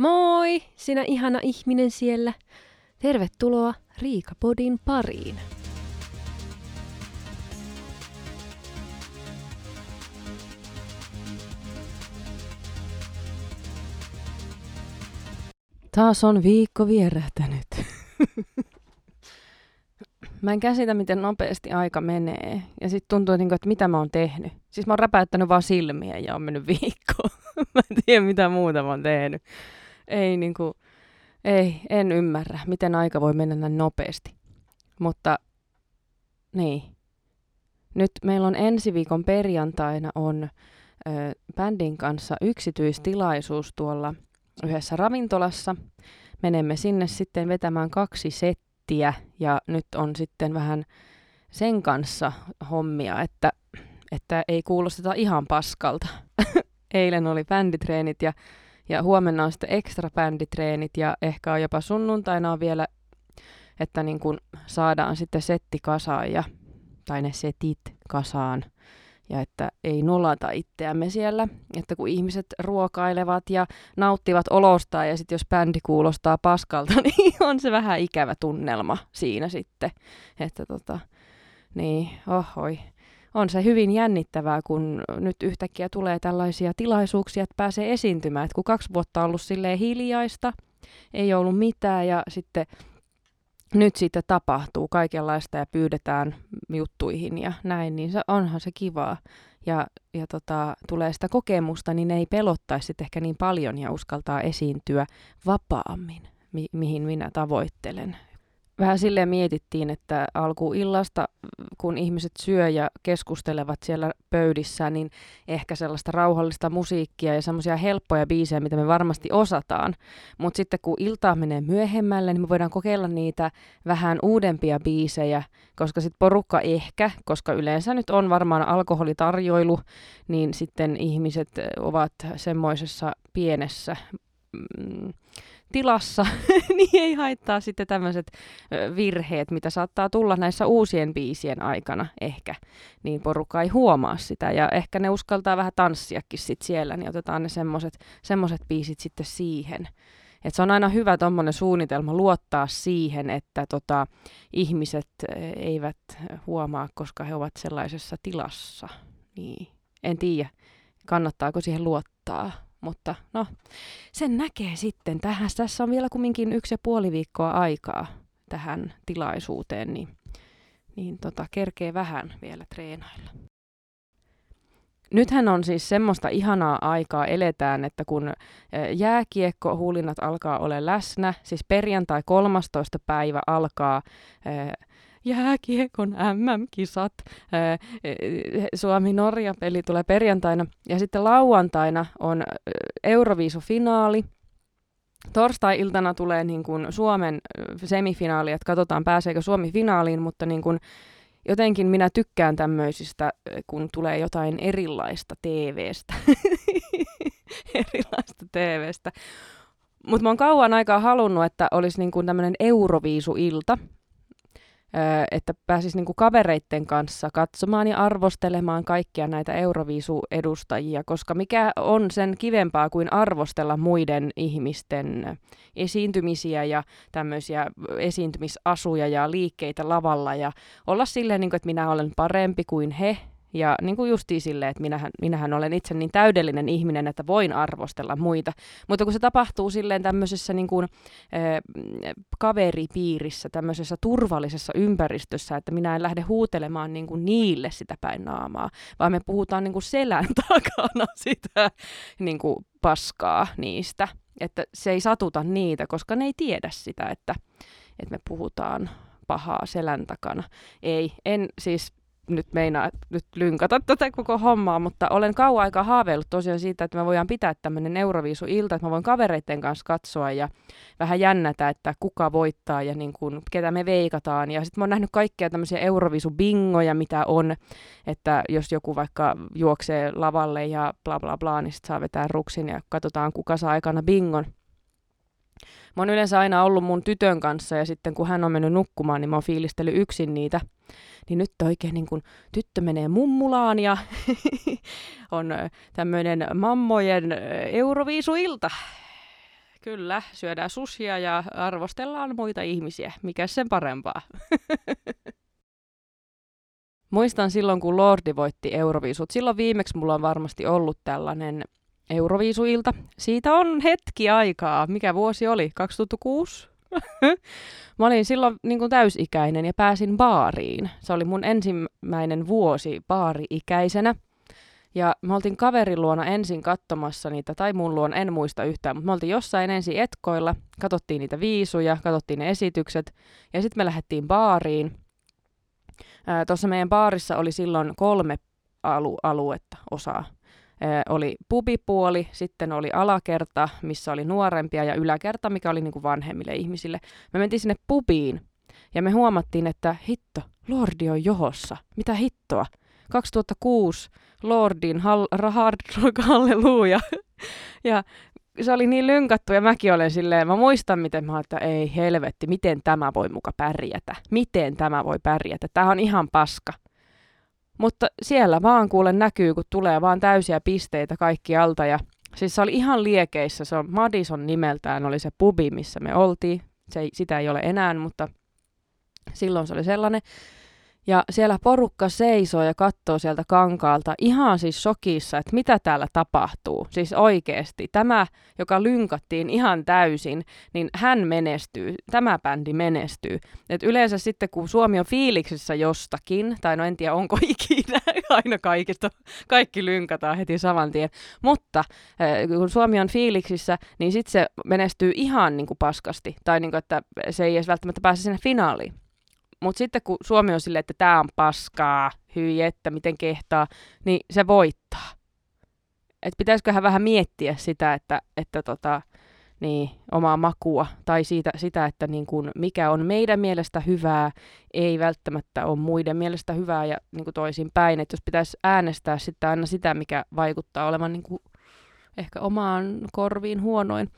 Moi, sinä ihana ihminen siellä. Tervetuloa Riikapodin pariin. Taas on viikko vierähtänyt. mä en käsitä, miten nopeasti aika menee. Ja sitten tuntuu, niinku, että mitä mä oon tehnyt. Siis mä oon räpäyttänyt vaan silmiä ja on mennyt viikko. mä en tiedä, mitä muuta mä oon tehnyt. Ei niinku, ei, en ymmärrä, miten aika voi mennä näin nopeasti. Mutta niin. Nyt meillä on ensi viikon perjantaina on ö, bändin kanssa yksityistilaisuus tuolla yhdessä ravintolassa. Menemme sinne sitten vetämään kaksi settiä ja nyt on sitten vähän sen kanssa hommia, että, että ei kuulosteta ihan paskalta. Eilen oli bänditreenit ja, ja huomenna on sitten ekstra bänditreenit ja ehkä on jopa sunnuntaina on vielä, että niin kun saadaan sitten setti kasaan ja, tai ne setit kasaan. Ja että ei nolata itseämme siellä, että kun ihmiset ruokailevat ja nauttivat olostaan ja sitten jos bändi kuulostaa paskalta, niin on se vähän ikävä tunnelma siinä sitten, että tota, niin, ohoi. On se hyvin jännittävää, kun nyt yhtäkkiä tulee tällaisia tilaisuuksia, että pääsee esiintymään. Et kun kaksi vuotta on ollut silleen hiljaista, ei ollut mitään ja sitten nyt sitten tapahtuu kaikenlaista ja pyydetään juttuihin ja näin, niin se, onhan se kivaa. Ja, ja tota, tulee sitä kokemusta, niin ei pelottaisi ehkä niin paljon ja uskaltaa esiintyä vapaammin, mi- mihin minä tavoittelen vähän silleen mietittiin, että alkuillasta, kun ihmiset syö ja keskustelevat siellä pöydissä, niin ehkä sellaista rauhallista musiikkia ja semmoisia helppoja biisejä, mitä me varmasti osataan. Mutta sitten kun ilta menee myöhemmälle, niin me voidaan kokeilla niitä vähän uudempia biisejä, koska sitten porukka ehkä, koska yleensä nyt on varmaan alkoholitarjoilu, niin sitten ihmiset ovat semmoisessa pienessä... Mm, tilassa, niin ei haittaa sitten tämmöiset virheet, mitä saattaa tulla näissä uusien biisien aikana ehkä, niin porukka ei huomaa sitä ja ehkä ne uskaltaa vähän tanssiakin sitten siellä, niin otetaan ne semmoiset biisit sitten siihen. Et se on aina hyvä tuommoinen suunnitelma luottaa siihen, että tota, ihmiset eivät huomaa, koska he ovat sellaisessa tilassa. Niin. En tiedä, kannattaako siihen luottaa. Mutta no, sen näkee sitten. Tähän, tässä on vielä kumminkin yksi ja puoli viikkoa aikaa tähän tilaisuuteen, niin, niin tota, kerkee vähän vielä treenailla. Nythän on siis semmoista ihanaa aikaa eletään, että kun jääkiekko huulinnat alkaa olla läsnä, siis perjantai 13. päivä alkaa jääkiekon MM-kisat. Suomi-Norja-peli tulee perjantaina. Ja sitten lauantaina on Euroviisufinaali. Torstai-iltana tulee niin kuin Suomen semifinaali, että katsotaan pääseekö Suomi finaaliin, mutta niin kuin jotenkin minä tykkään tämmöisistä, kun tulee jotain erilaista TVstä. erilaista TVstä. Mutta mä oon kauan aikaa halunnut, että olisi niin kuin tämmöinen Euroviisu-ilta, että pääsisi niin kuin kavereitten kanssa katsomaan ja arvostelemaan kaikkia näitä Euroviisu-edustajia, koska mikä on sen kivempaa kuin arvostella muiden ihmisten esiintymisiä ja tämmöisiä esiintymisasuja ja liikkeitä lavalla ja olla silleen, niin kuin, että minä olen parempi kuin he ja niin kuin justiin silleen, että minähän, minähän olen itse niin täydellinen ihminen, että voin arvostella muita. Mutta kun se tapahtuu silleen tämmöisessä niin kuin, äh, kaveripiirissä, tämmöisessä turvallisessa ympäristössä, että minä en lähde huutelemaan niin kuin niille sitä päin naamaa, vaan me puhutaan niin kuin selän takana sitä niin kuin paskaa niistä. Että se ei satuta niitä, koska ne ei tiedä sitä, että, että me puhutaan pahaa selän takana. Ei, en siis nyt meinaa nyt lynkata tätä koko hommaa, mutta olen kauan aikaa haaveillut tosiaan siitä, että me voidaan pitää tämmöinen Euroviisu-ilta, että mä voin kavereiden kanssa katsoa ja vähän jännätä, että kuka voittaa ja niin kuin, ketä me veikataan. Ja sitten mä oon nähnyt kaikkia tämmöisiä Euroviisu-bingoja, mitä on, että jos joku vaikka juoksee lavalle ja bla bla bla, niin sit saa vetää ruksin ja katsotaan, kuka saa aikana bingon. Mä oon yleensä aina ollut mun tytön kanssa ja sitten kun hän on mennyt nukkumaan, niin mä oon fiilistellyt yksin niitä. Niin nyt oikein niin kun tyttö menee mummulaan ja on tämmöinen mammojen Euroviisuilta kyllä, syödään susia ja arvostellaan muita ihmisiä. Mikä sen parempaa? Muistan silloin, kun Lordi voitti Euroviisut. Silloin viimeksi mulla on varmasti ollut tällainen Euroviisuilta. Siitä on hetki aikaa. Mikä vuosi oli? 2006? mä olin silloin niin kuin täysikäinen ja pääsin baariin. Se oli mun ensimmäinen vuosi baari-ikäisenä. Ja me oltiin kaverin luona ensin katsomassa niitä, tai mun luona, en muista yhtään, mutta me oltiin jossain ensin etkoilla, katsottiin niitä viisuja, katsottiin ne esitykset, ja sitten me lähdettiin baariin. Tuossa meidän baarissa oli silloin kolme alu- aluetta, osaa oli pubipuoli, sitten oli alakerta, missä oli nuorempia, ja yläkerta, mikä oli niin kuin vanhemmille ihmisille. Me mentiin sinne pubiin, ja me huomattiin, että hitto, Lordi on johossa. Mitä hittoa? 2006 Lordin Hard Rock Halleluja. ja se oli niin lynkattu ja mäkin olen silleen, mä muistan miten mä että ei helvetti, miten tämä voi muka pärjätä. Miten tämä voi pärjätä? Tämä on ihan paska. Mutta siellä vaan kuulen näkyy, kun tulee vaan täysiä pisteitä kaikki alta. Ja siis se oli ihan liekeissä, se on Madison nimeltään, oli se pubi, missä me oltiin. Se ei, sitä ei ole enää, mutta silloin se oli sellainen. Ja siellä porukka seisoo ja katsoo sieltä kankaalta ihan siis shokissa, että mitä täällä tapahtuu. Siis oikeasti. Tämä, joka lynkattiin ihan täysin, niin hän menestyy. Tämä bändi menestyy. Et yleensä sitten, kun Suomi on fiiliksissä jostakin, tai no en tiedä onko ikinä, aina kaikista, kaikki lynkataan heti saman tien. Mutta kun Suomi on fiiliksissä, niin sitten se menestyy ihan niin kuin paskasti. Tai niin kuin, että se ei edes välttämättä pääse sinne finaaliin. Mutta sitten kun Suomi on silleen, että tämä on paskaa, hyi että, miten kehtaa, niin se voittaa. Et pitäisiköhän vähän miettiä sitä, että, että tota, niin, omaa makua tai siitä, sitä, että niin kun, mikä on meidän mielestä hyvää, ei välttämättä ole muiden mielestä hyvää ja niin toisin päin. Että jos pitäisi äänestää sitten aina sitä, mikä vaikuttaa olevan niin ehkä omaan korviin huonoin,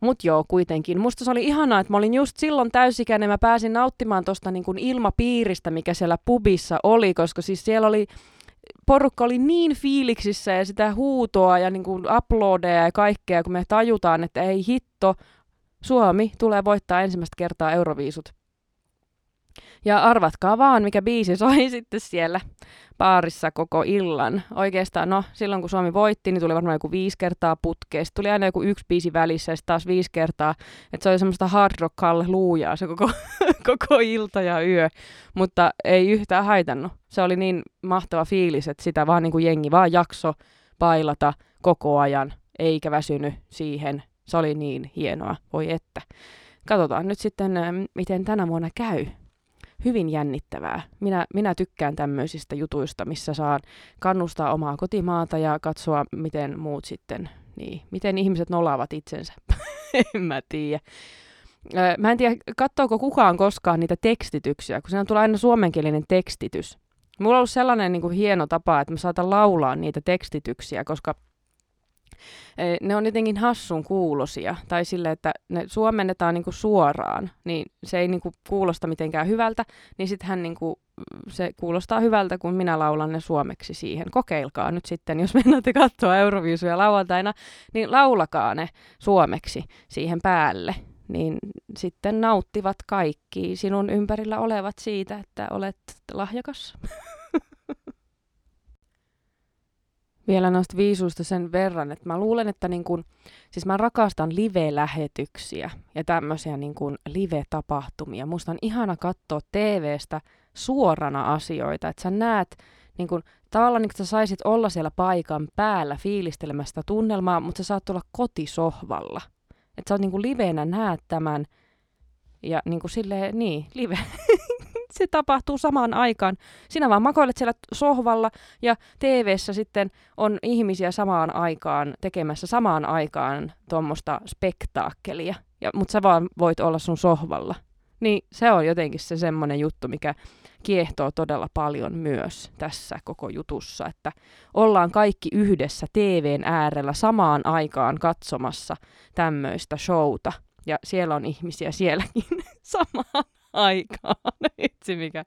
Mut joo, kuitenkin. Musta se oli ihanaa, että mä olin just silloin täysikäinen, mä pääsin nauttimaan tuosta niin ilmapiiristä, mikä siellä pubissa oli, koska siis siellä oli, porukka oli niin fiiliksissä ja sitä huutoa ja niin kuin uploadeja ja kaikkea, kun me tajutaan, että ei hitto, Suomi tulee voittaa ensimmäistä kertaa Euroviisut. Ja arvatkaa vaan, mikä biisi soi sitten siellä baarissa koko illan. Oikeastaan, no, silloin kun Suomi voitti, niin tuli varmaan joku viisi kertaa. Sitten tuli aina joku yksi biisi välissä ja taas viisi kertaa. Että se oli semmoista hard rock luujaa se koko, koko ilta ja yö. Mutta ei yhtään haitannut. Se oli niin mahtava fiilis, että sitä vaan niin kuin jengi vaan jakso pailata koko ajan, eikä väsynyt siihen. Se oli niin hienoa, voi että. Katsotaan nyt sitten, miten tänä vuonna käy hyvin jännittävää. Minä, minä tykkään tämmöisistä jutuista, missä saan kannustaa omaa kotimaata ja katsoa, miten muut sitten, niin, miten ihmiset nolaavat itsensä. en mä tiedä. Mä en tiedä, katsoako kukaan koskaan niitä tekstityksiä, kun siinä tulee aina suomenkielinen tekstitys. Mulla on ollut sellainen niin kuin hieno tapa, että mä saatan laulaa niitä tekstityksiä, koska ne on jotenkin hassun kuulosia, tai sille, että ne suomennetaan niinku suoraan, niin se ei niinku kuulosta mitenkään hyvältä, niin sittenhän niinku, se kuulostaa hyvältä, kun minä laulan ne suomeksi siihen. Kokeilkaa nyt sitten, jos mennätte katsoa Euroviisuja lauantaina, niin laulakaa ne suomeksi siihen päälle niin sitten nauttivat kaikki sinun ympärillä olevat siitä, että olet lahjakas. vielä noista viisuista sen verran, että mä luulen, että niin kun, siis mä rakastan live-lähetyksiä ja tämmöisiä niin kun live-tapahtumia. Musta on ihana katsoa TVstä suorana asioita, että sä näet niin kun, tavallaan niin kun sä saisit olla siellä paikan päällä fiilistelemästä tunnelmaa, mutta sä saat olla kotisohvalla. Että sä oot niin kun livenä näet tämän ja niin kuin silleen, niin, live. se tapahtuu samaan aikaan. Sinä vaan makoilet siellä sohvalla ja tv sitten on ihmisiä samaan aikaan tekemässä samaan aikaan tuommoista spektaakkelia. Ja, mutta sä vaan voit olla sun sohvalla. Niin se on jotenkin se semmoinen juttu, mikä kiehtoo todella paljon myös tässä koko jutussa, että ollaan kaikki yhdessä TVn äärellä samaan aikaan katsomassa tämmöistä showta. Ja siellä on ihmisiä sielläkin samaan aikaan. Itse mikä.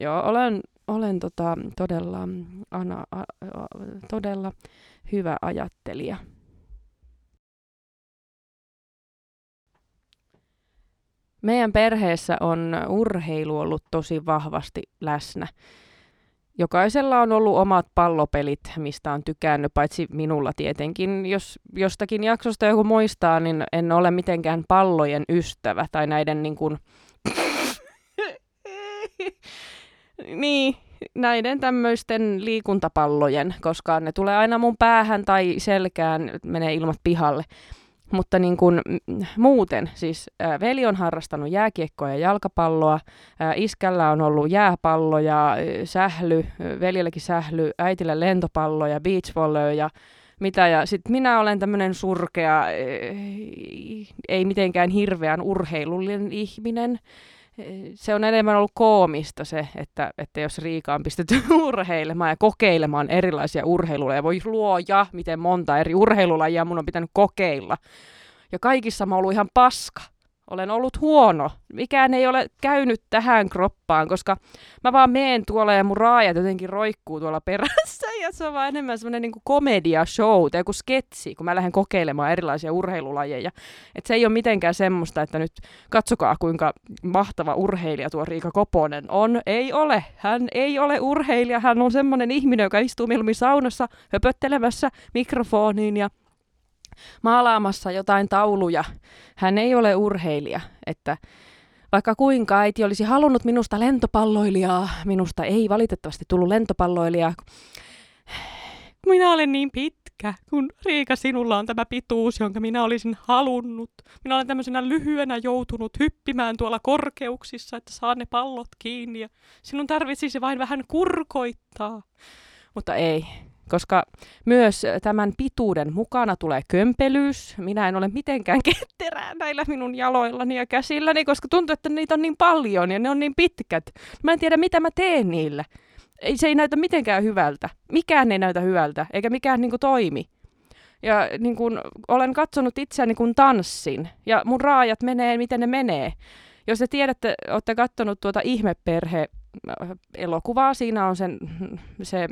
Joo, olen, olen tota, todella, ana, a, a, todella hyvä ajattelija Meidän perheessä on urheilu ollut tosi vahvasti läsnä. Jokaisella on ollut omat pallopelit, mistä on tykännyt, paitsi minulla tietenkin. Jos jostakin jaksosta joku muistaa, niin en ole mitenkään pallojen ystävä tai näiden niin kuin... niin, näiden tämmöisten liikuntapallojen, koska ne tulee aina mun päähän tai selkään, menee ilmat pihalle. Mutta niin kuin, muuten, siis ää, veli on harrastanut jääkiekkoa ja jalkapalloa, ää, iskällä on ollut jääpallo ja ää, sähly, veljelläkin sähly, äitillä lentopallo ja beachvolley ja mitä. Ja sitten minä olen tämmöinen surkea, ei mitenkään hirveän urheilullinen ihminen se on enemmän ollut koomista se, että, että jos Riika on pistetty urheilemaan ja kokeilemaan erilaisia urheilulajia, voi luoja, miten monta eri urheilulajia mun on pitänyt kokeilla. Ja kaikissa mä oon ollut ihan paska olen ollut huono. Mikään ei ole käynyt tähän kroppaan, koska mä vaan meen tuolla ja mun raajat jotenkin roikkuu tuolla perässä. Ja se on vaan enemmän semmoinen niin komedia show tai joku sketsi, kun mä lähden kokeilemaan erilaisia urheilulajeja. Et se ei ole mitenkään semmoista, että nyt katsokaa kuinka mahtava urheilija tuo Riika Koponen on. Ei ole. Hän ei ole urheilija. Hän on semmoinen ihminen, joka istuu mieluummin saunassa höpöttelemässä mikrofoniin ja maalaamassa jotain tauluja. Hän ei ole urheilija, että vaikka kuinka äiti olisi halunnut minusta lentopalloilijaa, minusta ei valitettavasti tullut lentopalloilijaa. Minä olen niin pitkä, kun Riika sinulla on tämä pituus, jonka minä olisin halunnut. Minä olen tämmöisenä lyhyenä joutunut hyppimään tuolla korkeuksissa, että saan ne pallot kiinni ja sinun tarvitsisi vain vähän kurkoittaa. Mutta ei, koska myös tämän pituuden mukana tulee kömpelyys. Minä en ole mitenkään ketterää näillä minun jaloillani ja käsilläni, koska tuntuu, että niitä on niin paljon ja ne on niin pitkät. Mä en tiedä, mitä mä teen niillä. Ei, se ei näytä mitenkään hyvältä. Mikään ei näytä hyvältä, eikä mikään niin kuin, toimi. Ja niin kuin, olen katsonut itseäni kuin tanssin, ja mun raajat menee, miten ne menee. Jos te tiedätte, olette katsonut tuota ihmeperhe elokuvaa. Siinä on sen, se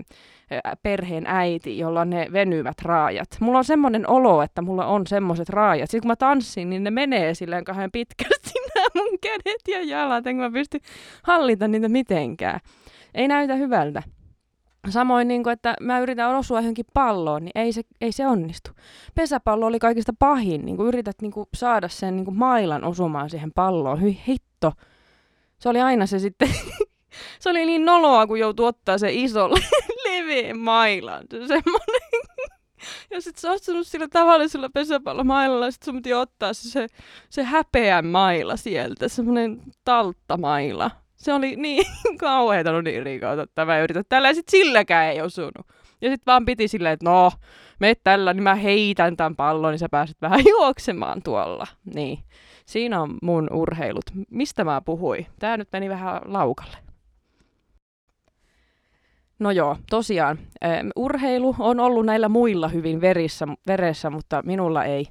perheen äiti, jolla on ne venyvät raajat. Mulla on semmoinen olo, että mulla on semmoiset raajat. Sitten kun mä tanssin, niin ne menee silleen kahden pitkästi nämä mun kädet ja jalat, enkä mä pysty hallita niitä mitenkään. Ei näytä hyvältä. Samoin, niin kuin, että mä yritän osua johonkin palloon, niin ei se, ei se onnistu. Pesäpallo oli kaikista pahin. Niin kuin yrität niin kuin, saada sen niin kuin mailan osumaan siihen palloon. Hyi hitto. Se oli aina se sitten se oli niin noloa, kun joutui ottaa se iso leveä mailan. Semmoinen. Ja sit se ottanut sillä tavallisella pesäpallomailalla, sit sun ottaa se, se, se häpeän maila sieltä, semmoinen talttamaila. Se oli niin kauheeta, no niin Riika, ota tämä ja yritä tällä, ja sit silläkään ei osunut. Ja sit vaan piti silleen, että no, me tällä, niin mä heitän tämän pallon, niin sä pääset vähän juoksemaan tuolla. Niin, siinä on mun urheilut. Mistä mä puhuin? Tää nyt meni vähän laukalle. No joo, tosiaan. Urheilu on ollut näillä muilla hyvin verissä, veressä, mutta minulla ei.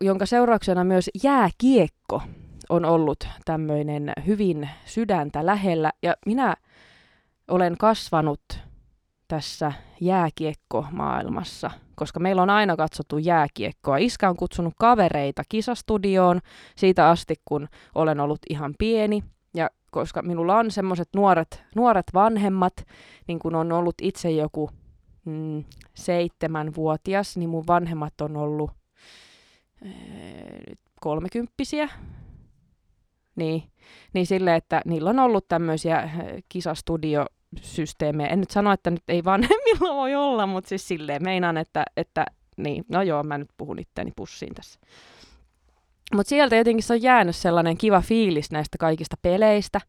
Jonka seurauksena myös jääkiekko on ollut tämmöinen hyvin sydäntä lähellä. Ja minä olen kasvanut tässä jääkiekko-maailmassa, koska meillä on aina katsottu jääkiekkoa. Iskä on kutsunut kavereita kisastudioon siitä asti, kun olen ollut ihan pieni – koska minulla on semmoiset nuoret, nuoret vanhemmat, niin kun on ollut itse joku mm, seitsemänvuotias, niin mun vanhemmat on ollut ee, kolmekymppisiä. Niin, niin sille, että niillä on ollut tämmöisiä kisastudiosysteemejä. En nyt sano, että nyt ei vanhemmilla voi olla, mutta siis silleen meinaan, että, että niin, no joo, mä nyt puhun itteeni pussiin tässä. Mutta sieltä jotenkin se on jäänyt sellainen kiva fiilis näistä kaikista peleistä,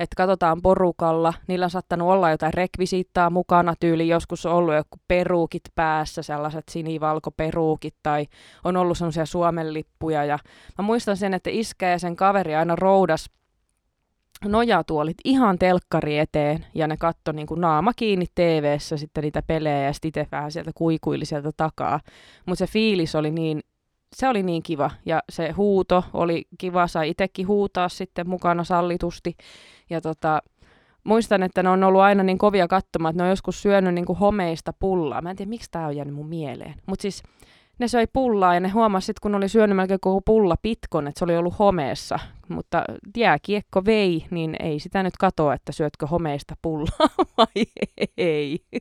että katsotaan porukalla. Niillä on saattanut olla jotain rekvisiittaa mukana, tyyli joskus on ollut joku peruukit päässä, sellaiset sinivalkoperuukit, tai on ollut sellaisia Suomen lippuja. Ja mä muistan sen, että iskä ja sen kaveri aina roudas nojatuolit ihan telkkari eteen ja ne katto niin kuin naama kiinni tv sitten niitä pelejä ja sitten itse vähän sieltä kuikuili sieltä takaa. Mutta se fiilis oli niin se oli niin kiva ja se huuto oli kiva, sai itsekin huutaa sitten mukana sallitusti. Ja tota, muistan, että ne on ollut aina niin kovia katsomaan, että ne on joskus syönyt niin kuin homeista pullaa. Mä en tiedä, miksi tämä on jäänyt mun mieleen. Mutta siis ne söi pullaa ja ne huomasivat, kun oli syönyt melkein koko pulla pitkon, että se oli ollut homeessa. Mutta jääkiekko vei, niin ei sitä nyt katoa, että syötkö homeista pullaa vai ei.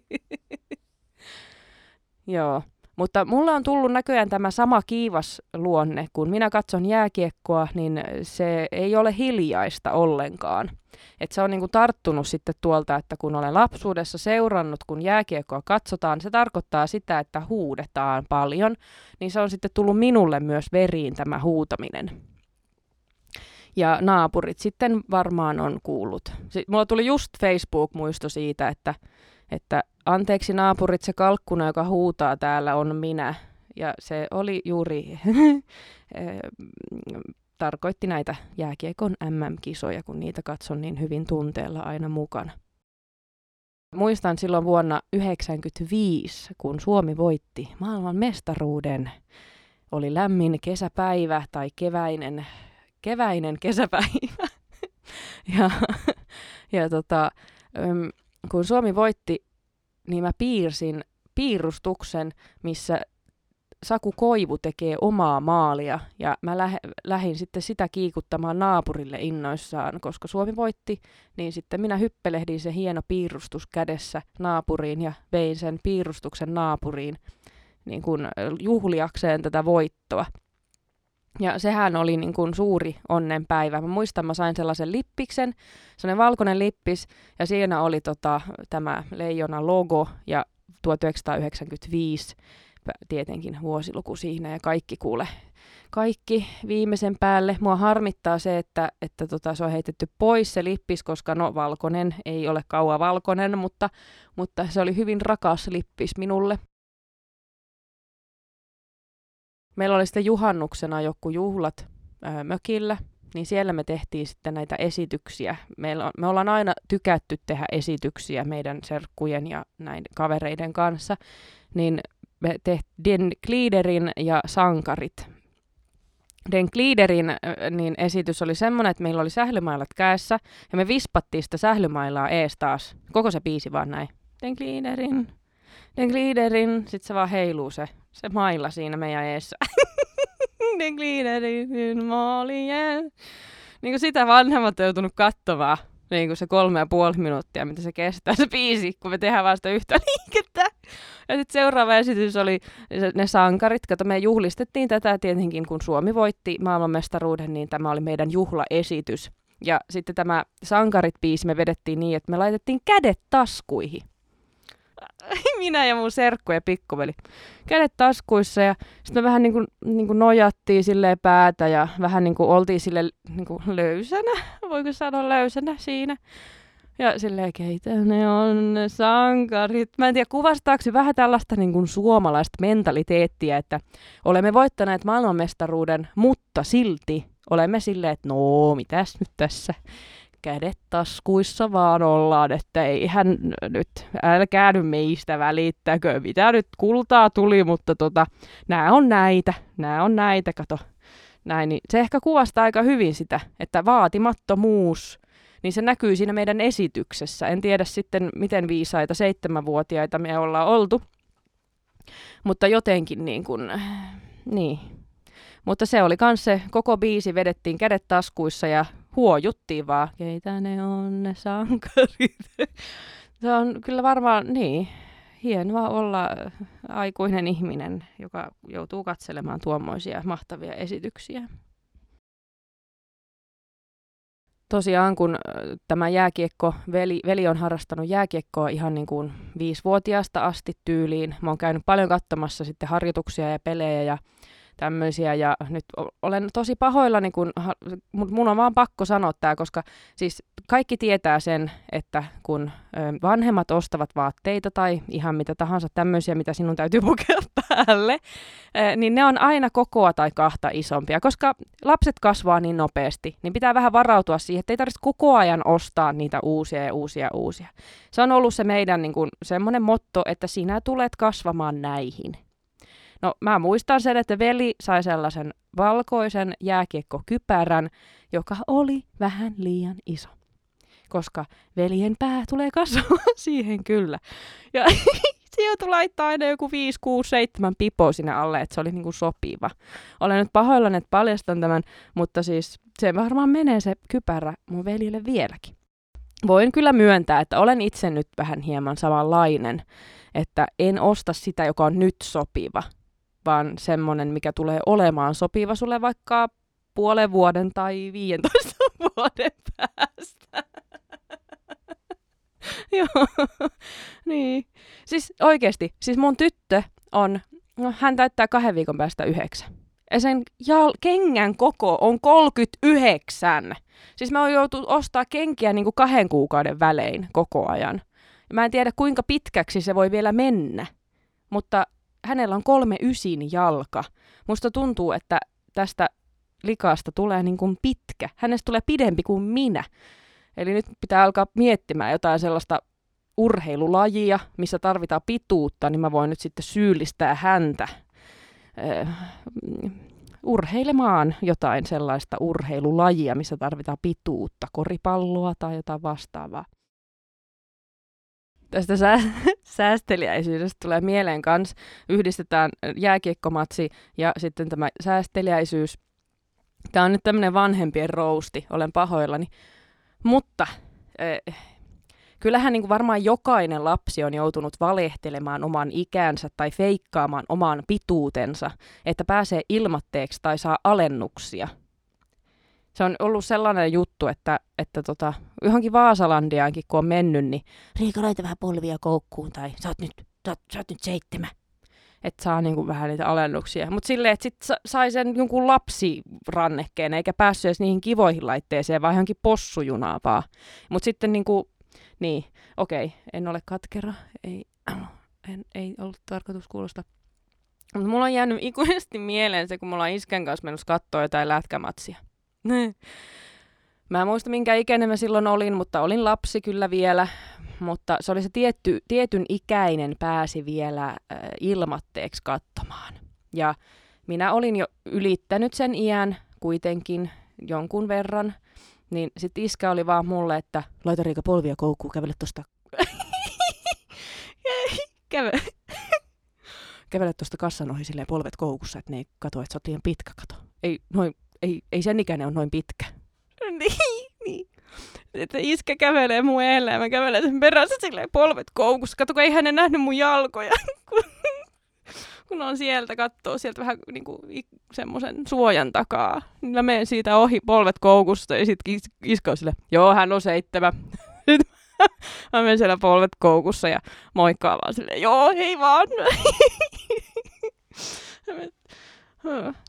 Joo. Mutta mulla on tullut näköjään tämä sama kiivas luonne. Kun minä katson jääkiekkoa, niin se ei ole hiljaista ollenkaan. Et se on niinku tarttunut sitten tuolta, että kun olen lapsuudessa seurannut, kun jääkiekkoa katsotaan, se tarkoittaa sitä, että huudetaan paljon, niin se on sitten tullut minulle myös veriin tämä huutaminen. Ja naapurit sitten varmaan on kuullut. Mulla tuli just Facebook-muisto siitä, että, että anteeksi naapurit, se kalkkuna, joka huutaa täällä, on minä. Ja se oli juuri, eh, tarkoitti näitä jääkiekon MM-kisoja, kun niitä katson niin hyvin tunteella aina mukana. Muistan silloin vuonna 1995, kun Suomi voitti maailman mestaruuden. Oli lämmin kesäpäivä tai keväinen, keväinen kesäpäivä. ja ja tota, kun Suomi voitti niin mä piirsin piirustuksen, missä Saku Koivu tekee omaa maalia ja mä lähe, lähdin sitten sitä kiikuttamaan naapurille innoissaan, koska Suomi voitti, niin sitten minä hyppelehdin se hieno piirustus kädessä naapuriin ja vein sen piirustuksen naapuriin niin kuin juhliakseen tätä voittoa. Ja sehän oli niin kuin suuri onnenpäivä. Mä muistan, mä sain sellaisen lippiksen, sellainen valkoinen lippis, ja siinä oli tota, tämä leijona logo ja 1995 tietenkin vuosiluku siinä ja kaikki kuule. Kaikki viimeisen päälle. Mua harmittaa se, että, että tota, se on heitetty pois se lippis, koska no valkoinen ei ole kauan valkoinen, mutta, mutta se oli hyvin rakas lippis minulle. Meillä oli sitten juhannuksena joku juhlat ää, mökillä, niin siellä me tehtiin sitten näitä esityksiä. Meillä on, me ollaan aina tykätty tehdä esityksiä meidän serkkujen ja näin kavereiden kanssa, niin me tehtiin Gliederin ja Sankarit. Den Gliederin niin esitys oli semmoinen, että meillä oli sählymailat käessä ja me vispattiin sitä sählymailaa ees taas. Koko se biisi vaan näin. Den Gliederin, Den Gliederin, sitten se vaan heiluu se se mailla siinä meidän eessä. ne gliiderin maalien. Niin kuin sitä vanhemmat on joutunut katsomaan. Niin kuin se kolme ja puoli minuuttia, mitä se kestää se biisi, kun me tehdään vasta yhtä liikettä. Ja sitten seuraava esitys oli ne sankarit. Kato, me juhlistettiin tätä tietenkin, kun Suomi voitti maailmanmestaruuden, niin tämä oli meidän juhlaesitys. Ja sitten tämä sankarit-biisi me vedettiin niin, että me laitettiin kädet taskuihin. minä ja mun serkku ja pikkuveli. Kädet taskuissa ja sitten me vähän niin kuin, niin kuin nojattiin sille päätä ja vähän niin kuin oltiin sille niin kuin löysänä, voiko sanoa löysänä siinä. Ja silleen, keitä ne on ne sankarit. Mä en tiedä, kuvastaako vähän tällaista niin kuin suomalaista mentaliteettiä, että olemme voittaneet maailmanmestaruuden, mutta silti olemme silleen, että no, mitäs nyt tässä kädet taskuissa vaan ollaan, että ei hän nyt, älkää nyt meistä välittäkö, mitä nyt kultaa tuli, mutta tota, nämä on näitä, nämä on näitä, kato. Näin, niin se ehkä kuvastaa aika hyvin sitä, että vaatimattomuus, niin se näkyy siinä meidän esityksessä. En tiedä sitten, miten viisaita seitsemänvuotiaita me ollaan oltu, mutta jotenkin niin kuin, niin. Mutta se oli kans se, koko biisi vedettiin kädet taskuissa ja huojuttiin vaan, keitä ne on ne sankarit. Se on kyllä varmaan, niin, hienoa olla aikuinen ihminen, joka joutuu katselemaan tuommoisia mahtavia esityksiä. Tosiaan, kun tämä jääkiekko, veli, veli on harrastanut jääkiekkoa ihan niin kuin viisivuotiaasta asti tyyliin. Mä oon käynyt paljon katsomassa sitten harjoituksia ja pelejä ja tämmöisiä. Ja nyt olen tosi pahoillani, kun, mutta mun on vaan pakko sanoa tämä, koska siis kaikki tietää sen, että kun vanhemmat ostavat vaatteita tai ihan mitä tahansa tämmöisiä, mitä sinun täytyy pukea päälle, niin ne on aina kokoa tai kahta isompia, koska lapset kasvaa niin nopeasti, niin pitää vähän varautua siihen, että ei tarvitse koko ajan ostaa niitä uusia ja uusia ja uusia. Se on ollut se meidän niin kuin, semmoinen motto, että sinä tulet kasvamaan näihin. No mä muistan sen, että veli sai sellaisen valkoisen jääkiekkokypärän, joka oli vähän liian iso. Koska veljen pää tulee kasvamaan siihen kyllä. Ja se joutui laittaa aina joku 5, 6, 7 pipo sinne alle, että se oli niinku sopiva. Olen nyt pahoillani, että paljastan tämän, mutta siis se varmaan menee se kypärä mun veljelle vieläkin. Voin kyllä myöntää, että olen itse nyt vähän hieman samanlainen, että en osta sitä, joka on nyt sopiva, vaan semmonen, mikä tulee olemaan sopiva sulle vaikka puolen vuoden tai 15 vuoden päästä. Joo, niin. Siis oikeesti, siis mun tyttö on, no hän täyttää kahden viikon päästä yhdeksän. Ja sen jal- kengän koko on 39. Siis mä oon joutunut ostaa kenkiä niin kuin kahden kuukauden välein koko ajan. Ja mä en tiedä kuinka pitkäksi se voi vielä mennä. Mutta hänellä on kolme ysin jalka. Musta tuntuu, että tästä likasta tulee niin kuin pitkä. Hänestä tulee pidempi kuin minä. Eli nyt pitää alkaa miettimään jotain sellaista urheilulajia, missä tarvitaan pituutta, niin mä voin nyt sitten syyllistää häntä äh, urheilemaan jotain sellaista urheilulajia, missä tarvitaan pituutta, koripalloa tai jotain vastaavaa. Tästä sää, säästeliäisyydestä tulee mieleen kans, yhdistetään jääkiekkomatsi ja sitten tämä säästeliäisyys. Tämä on nyt tämmöinen vanhempien rousti, olen pahoillani. Mutta äh, kyllähän niin kuin varmaan jokainen lapsi on joutunut valehtelemaan oman ikänsä tai feikkaamaan oman pituutensa, että pääsee ilmatteeksi tai saa alennuksia. Se on ollut sellainen juttu, että, että tota, johonkin Vaasalandiaankin kun on mennyt, niin Riika, laita vähän polvia koukkuun tai sä oot nyt, sä oot, sä oot nyt seitsemän että saa niinku vähän niitä alennuksia. Mutta silleen, että sitten sai sen jonkun lapsirannekkeen, eikä päässyt edes niihin kivoihin laitteeseen, vaan johonkin possujunaa vaan. Mutta sitten niinku, niin, okei, en ole katkera, ei, en, ei ollut tarkoitus kuulosta. Mutta mulla on jäänyt ikuisesti mieleen se, kun mulla on iskän kanssa mennyt katsoa jotain lätkämatsia. Mä en muista minkä ikäinen mä silloin olin, mutta olin lapsi kyllä vielä mutta se oli se tietty, tietyn ikäinen pääsi vielä äh, ilmatteeksi katsomaan. Ja minä olin jo ylittänyt sen iän kuitenkin jonkun verran, niin sitten iskä oli vaan mulle, että laita Riika polvia koukkuun, kävele tosta. kävele. kävele tuosta kassan ohi silleen polvet koukussa, että ne ei kato, että sä oot liian pitkä kato. Ei, noin, ei, ei sen ikäinen on noin pitkä. niin, niin että iskä kävelee mun eelle ja mä kävelen sen perässä silleen polvet koukussa. Kato, ei hänen nähnyt mun jalkoja, kun, kun on sieltä, kattoo sieltä vähän niin kuin semmoisen suojan takaa. Niin mä menen siitä ohi polvet koukusta ja sitten is- iskä on silleen, joo, hän on seitsemä. mä menen siellä polvet koukussa ja moikkaan vaan silleen, joo, hei vaan.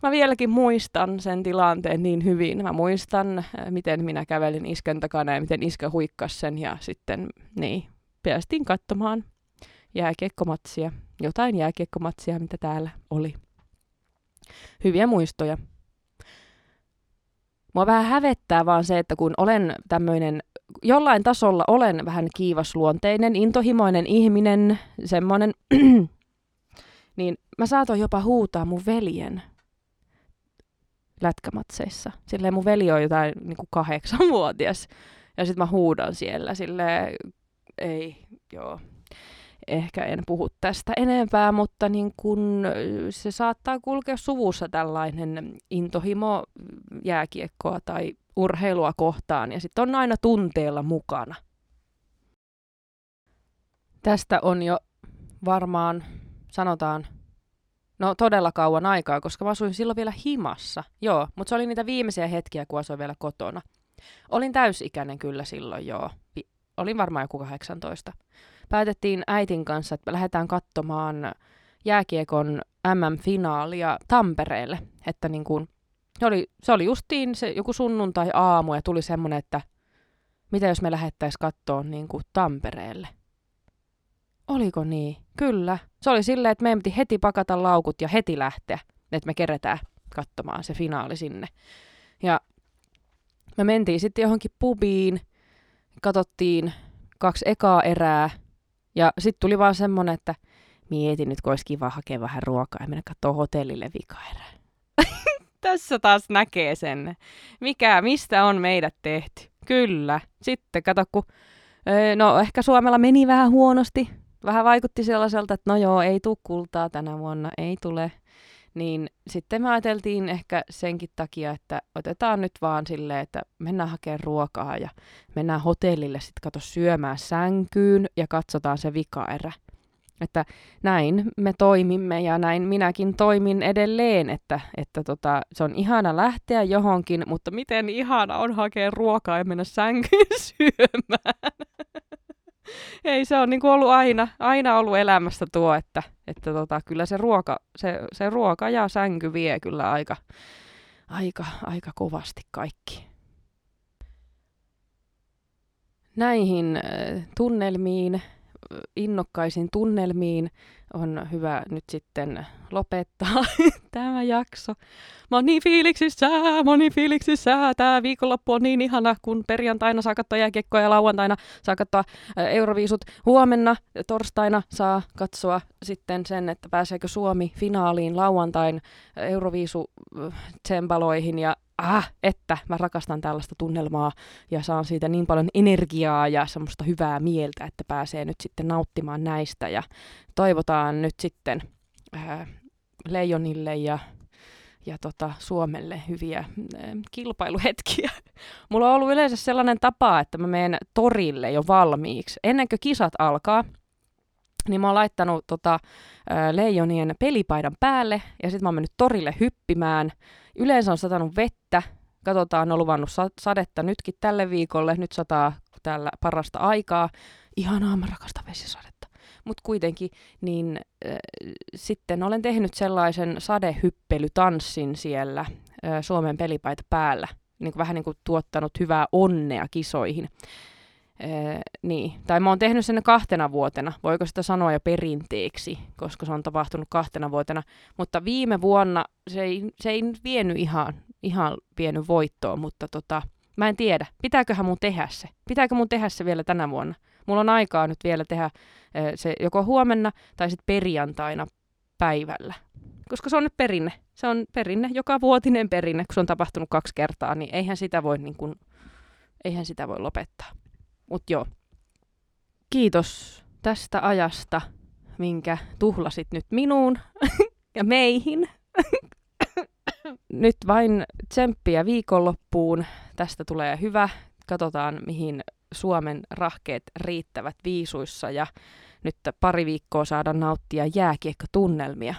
Mä vieläkin muistan sen tilanteen niin hyvin. Mä muistan, äh, miten minä kävelin iskän takana ja miten iskä huikkasi sen ja sitten niin, päästiin katsomaan jääkiekkomatsia, jotain jääkiekkomatsia, mitä täällä oli. Hyviä muistoja. Mua vähän hävettää vaan se, että kun olen tämmöinen, jollain tasolla olen vähän kiivasluonteinen, intohimoinen ihminen, semmoinen niin mä saatoin jopa huutaa mun veljen lätkämatseissa. Silleen mun veli on jotain niin kuin kahdeksanvuotias. Ja sitten mä huudan siellä sille ei, joo, ehkä en puhu tästä enempää, mutta niin kun se saattaa kulkea suvussa tällainen intohimo jääkiekkoa tai urheilua kohtaan, ja sitten on aina tunteella mukana. Tästä on jo varmaan sanotaan, no todella kauan aikaa, koska mä asuin silloin vielä himassa. Joo, mutta se oli niitä viimeisiä hetkiä, kun asuin vielä kotona. Olin täysikäinen kyllä silloin, joo. Olin varmaan joku 18. Päätettiin äitin kanssa, että lähdetään katsomaan jääkiekon MM-finaalia Tampereelle. Että niin kuin, se, oli, se oli justiin se joku sunnuntai-aamu ja tuli semmoinen, että mitä jos me lähettäisiin katsoa niin Tampereelle. Oliko niin? Kyllä. Se oli silleen, että meidän piti heti pakata laukut ja heti lähteä, että me keretään katsomaan se finaali sinne. Ja me mentiin sitten johonkin pubiin, katsottiin kaksi ekaa erää, ja sitten tuli vaan semmonen, että mietin nyt, kun olisi kiva hakea vähän ruokaa ja mennä katsoa hotellille vika erää. Tässä taas näkee sen, mikä, mistä on meidät tehty. Kyllä. Sitten kato, kun, no ehkä Suomella meni vähän huonosti, vähän vaikutti sellaiselta, että no joo, ei tule kultaa tänä vuonna, ei tule. Niin sitten me ajateltiin ehkä senkin takia, että otetaan nyt vaan silleen, että mennään hakemaan ruokaa ja mennään hotellille sitten kato syömään sänkyyn ja katsotaan se vikaerä. Että näin me toimimme ja näin minäkin toimin edelleen, että, että tota, se on ihana lähteä johonkin, mutta miten ihana on hakea ruokaa ja mennä sänkyyn syömään. Ei, se on niin kuin ollut aina, aina ollut elämässä tuo, että, että tota, kyllä se ruoka, se, se ruoka ja sänky vie kyllä aika, aika, aika kovasti kaikki. Näihin äh, tunnelmiin innokkaisiin tunnelmiin on hyvä nyt sitten lopettaa tämä jakso. Mä oon niin fiiliksissä, mä oon niin fiiliksissä. Tää viikonloppu on niin ihana, kun perjantaina saa katsoa jääkiekkoa ja lauantaina saa katsoa Euroviisut. Huomenna torstaina saa katsoa sitten sen, että pääseekö Suomi finaaliin lauantain Euroviisu tsembaloihin ja ah, että mä rakastan tällaista tunnelmaa ja saan siitä niin paljon energiaa ja semmoista hyvää mieltä, että pääsee nyt sitten nauttimaan näistä ja toivotaan nyt sitten äh, Leijonille ja, ja tota, Suomelle hyviä äh, kilpailuhetkiä. Mulla on ollut yleensä sellainen tapa, että mä menen torille jo valmiiksi. Ennen kuin kisat alkaa, niin mä oon laittanut tota, äh, Leijonien pelipaidan päälle ja sitten mä oon mennyt torille hyppimään. Yleensä on satanut vettä. Katsotaan, on luvannut sadetta nytkin tälle viikolle. Nyt sataa täällä parasta aikaa. Ihanaa, mä vesisadetta. Mutta kuitenkin, niin äh, sitten olen tehnyt sellaisen sadehyppelytanssin siellä äh, Suomen pelipaita päällä. Niin kuin, vähän niin kuin tuottanut hyvää onnea kisoihin. Ee, niin. Tai mä oon tehnyt sen kahtena vuotena, voiko sitä sanoa jo perinteeksi, koska se on tapahtunut kahtena vuotena. Mutta viime vuonna se ei, se ei vienyt ihan, ihan vienyt voittoon, mutta tota, mä en tiedä, pitääköhän mun tehdä se. Pitääkö mun tehdä se vielä tänä vuonna? Mulla on aikaa nyt vielä tehdä se joko huomenna tai sitten perjantaina päivällä. Koska se on nyt perinne. Se on perinne, joka vuotinen perinne, kun se on tapahtunut kaksi kertaa, niin eihän sitä voi, niin kun, eihän sitä voi lopettaa. Mutta joo, kiitos tästä ajasta, minkä tuhlasit nyt minuun ja meihin. nyt vain tsemppiä viikonloppuun. Tästä tulee hyvä. Katsotaan, mihin Suomen rahkeet riittävät viisuissa ja nyt pari viikkoa saada nauttia jääkiekkotunnelmia.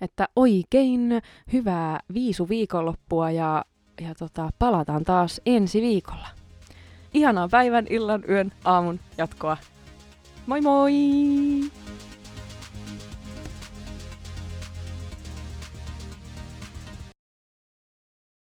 Että oikein hyvää viisu viikonloppua ja, ja tota, palataan taas ensi viikolla. Ihanaa päivän, illan, yön, aamun jatkoa. Moi moi!